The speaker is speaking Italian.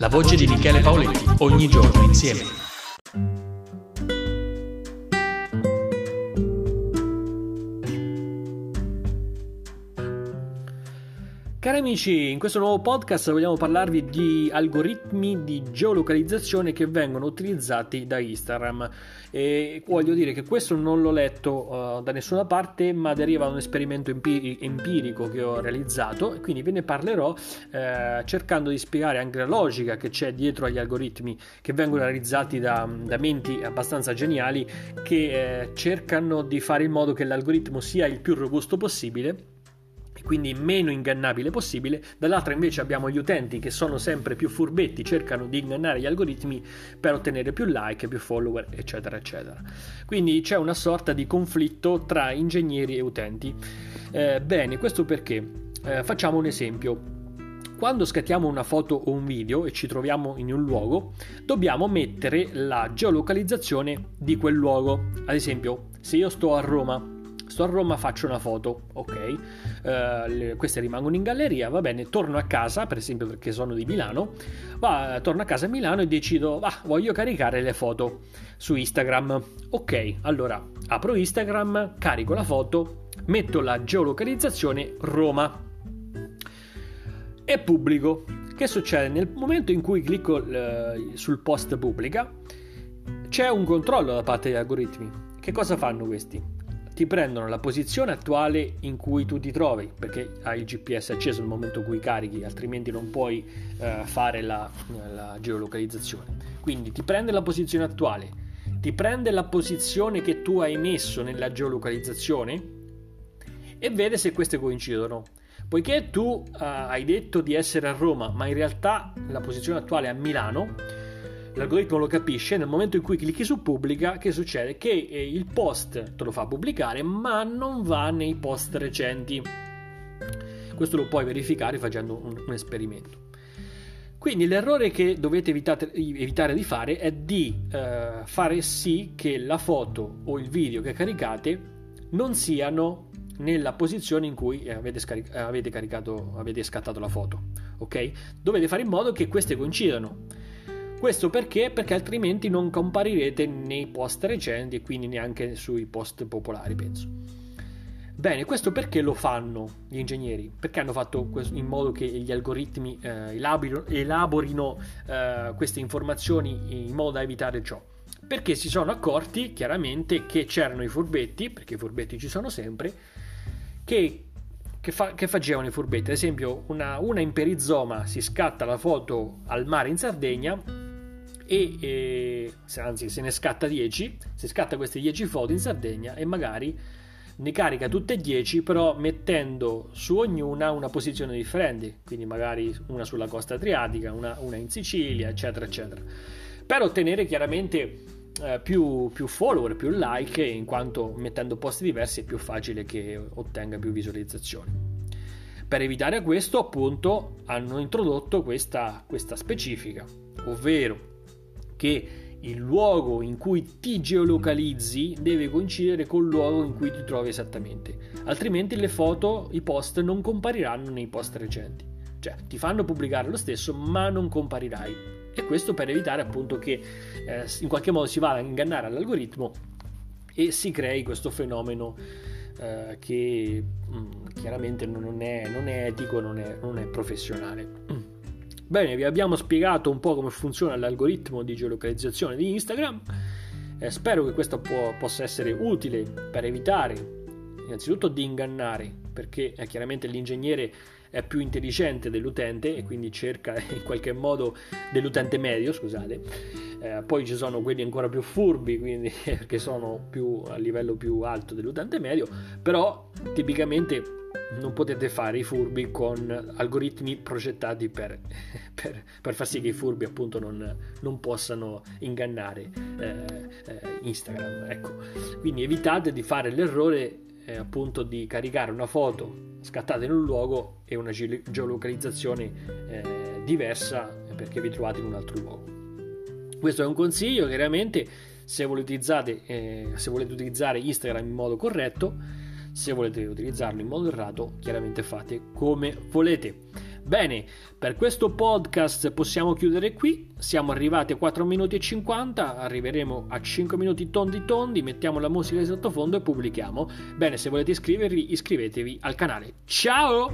La voce di Michele Paoletti, ogni giorno insieme. Cari amici, in questo nuovo podcast vogliamo parlarvi di algoritmi di geolocalizzazione che vengono utilizzati da Instagram. E voglio dire che questo non l'ho letto uh, da nessuna parte, ma deriva da un esperimento empiri- empirico che ho realizzato e quindi ve ne parlerò eh, cercando di spiegare anche la logica che c'è dietro agli algoritmi che vengono realizzati da, da menti abbastanza geniali che eh, cercano di fare in modo che l'algoritmo sia il più robusto possibile quindi meno ingannabile possibile, dall'altra invece abbiamo gli utenti che sono sempre più furbetti, cercano di ingannare gli algoritmi per ottenere più like, più follower, eccetera, eccetera. Quindi c'è una sorta di conflitto tra ingegneri e utenti. Eh, bene, questo perché? Eh, facciamo un esempio. Quando scattiamo una foto o un video e ci troviamo in un luogo, dobbiamo mettere la geolocalizzazione di quel luogo. Ad esempio, se io sto a Roma sto a Roma, faccio una foto, ok, uh, le, queste rimangono in galleria, va bene, torno a casa, per esempio perché sono di Milano, va, torno a casa a Milano e decido, ah, voglio caricare le foto su Instagram, ok, allora apro Instagram, carico la foto, metto la geolocalizzazione Roma e pubblico. Che succede? Nel momento in cui clicco uh, sul post pubblica, c'è un controllo da parte degli algoritmi. Che cosa fanno questi? Ti prendono la posizione attuale in cui tu ti trovi, perché hai il GPS acceso nel momento in cui carichi, altrimenti non puoi eh, fare la, la geolocalizzazione. Quindi ti prende la posizione attuale, ti prende la posizione che tu hai messo nella geolocalizzazione e vede se queste coincidono. Poiché tu uh, hai detto di essere a Roma, ma in realtà la posizione attuale è a Milano, l'algoritmo lo capisce, nel momento in cui clicchi su pubblica, che succede? Che eh, il post te lo fa pubblicare, ma non va nei post recenti. Questo lo puoi verificare facendo un, un esperimento. Quindi l'errore che dovete evitate, evitare di fare è di eh, fare sì che la foto o il video che caricate non siano nella posizione in cui avete, scaric- avete, caricato, avete scattato la foto. Ok? Dovete fare in modo che queste coincidano. Questo perché? Perché altrimenti non comparirete nei post recenti e quindi neanche sui post popolari, penso. Bene, questo perché lo fanno gli ingegneri? Perché hanno fatto in modo che gli algoritmi eh, elaborino eh, queste informazioni in modo da evitare ciò? Perché si sono accorti chiaramente che c'erano i furbetti, perché i furbetti ci sono sempre, che, che, fa, che facevano i furbetti. Ad esempio, una, una in perizoma si scatta la foto al mare in Sardegna e eh, anzi se ne scatta 10, si scatta queste 10 foto in Sardegna e magari ne carica tutte e 10 però mettendo su ognuna una posizione differente, quindi magari una sulla costa adriatica, una, una in Sicilia, eccetera, eccetera, per ottenere chiaramente eh, più, più, follower, più like, in quanto mettendo posti diversi è più facile che ottenga più visualizzazioni. Per evitare questo, appunto, hanno introdotto questa, questa specifica, ovvero che il luogo in cui ti geolocalizzi deve coincidere col luogo in cui ti trovi esattamente, altrimenti le foto, i post non compariranno nei post recenti. Cioè, ti fanno pubblicare lo stesso, ma non comparirai. E questo per evitare appunto che eh, in qualche modo si vada a ingannare all'algoritmo e si crei questo fenomeno eh, che mh, mm, chiaramente non è, non è etico, non è, non è professionale. Bene, vi abbiamo spiegato un po' come funziona l'algoritmo di geolocalizzazione di Instagram. Eh, spero che questo può, possa essere utile per evitare innanzitutto di ingannare, perché eh, chiaramente l'ingegnere è più intelligente dell'utente e quindi cerca in qualche modo dell'utente medio, scusate. Eh, poi ci sono quelli ancora più furbi, quindi che sono più a livello più alto dell'utente medio, però tipicamente non potete fare i furbi con algoritmi progettati per, per, per far sì che i furbi appunto non, non possano ingannare eh, eh, Instagram. Ecco. Quindi evitate di fare l'errore eh, appunto di caricare una foto scattata in un luogo e una geolocalizzazione eh, diversa perché vi trovate in un altro luogo. Questo è un consiglio, chiaramente se volete, eh, se volete utilizzare Instagram in modo corretto se volete utilizzarlo in modo errato, chiaramente fate come volete. Bene, per questo podcast possiamo chiudere qui. Siamo arrivati a 4 minuti e 50, arriveremo a 5 minuti tondi tondi, mettiamo la musica di sottofondo e pubblichiamo. Bene, se volete iscrivervi, iscrivetevi al canale. Ciao!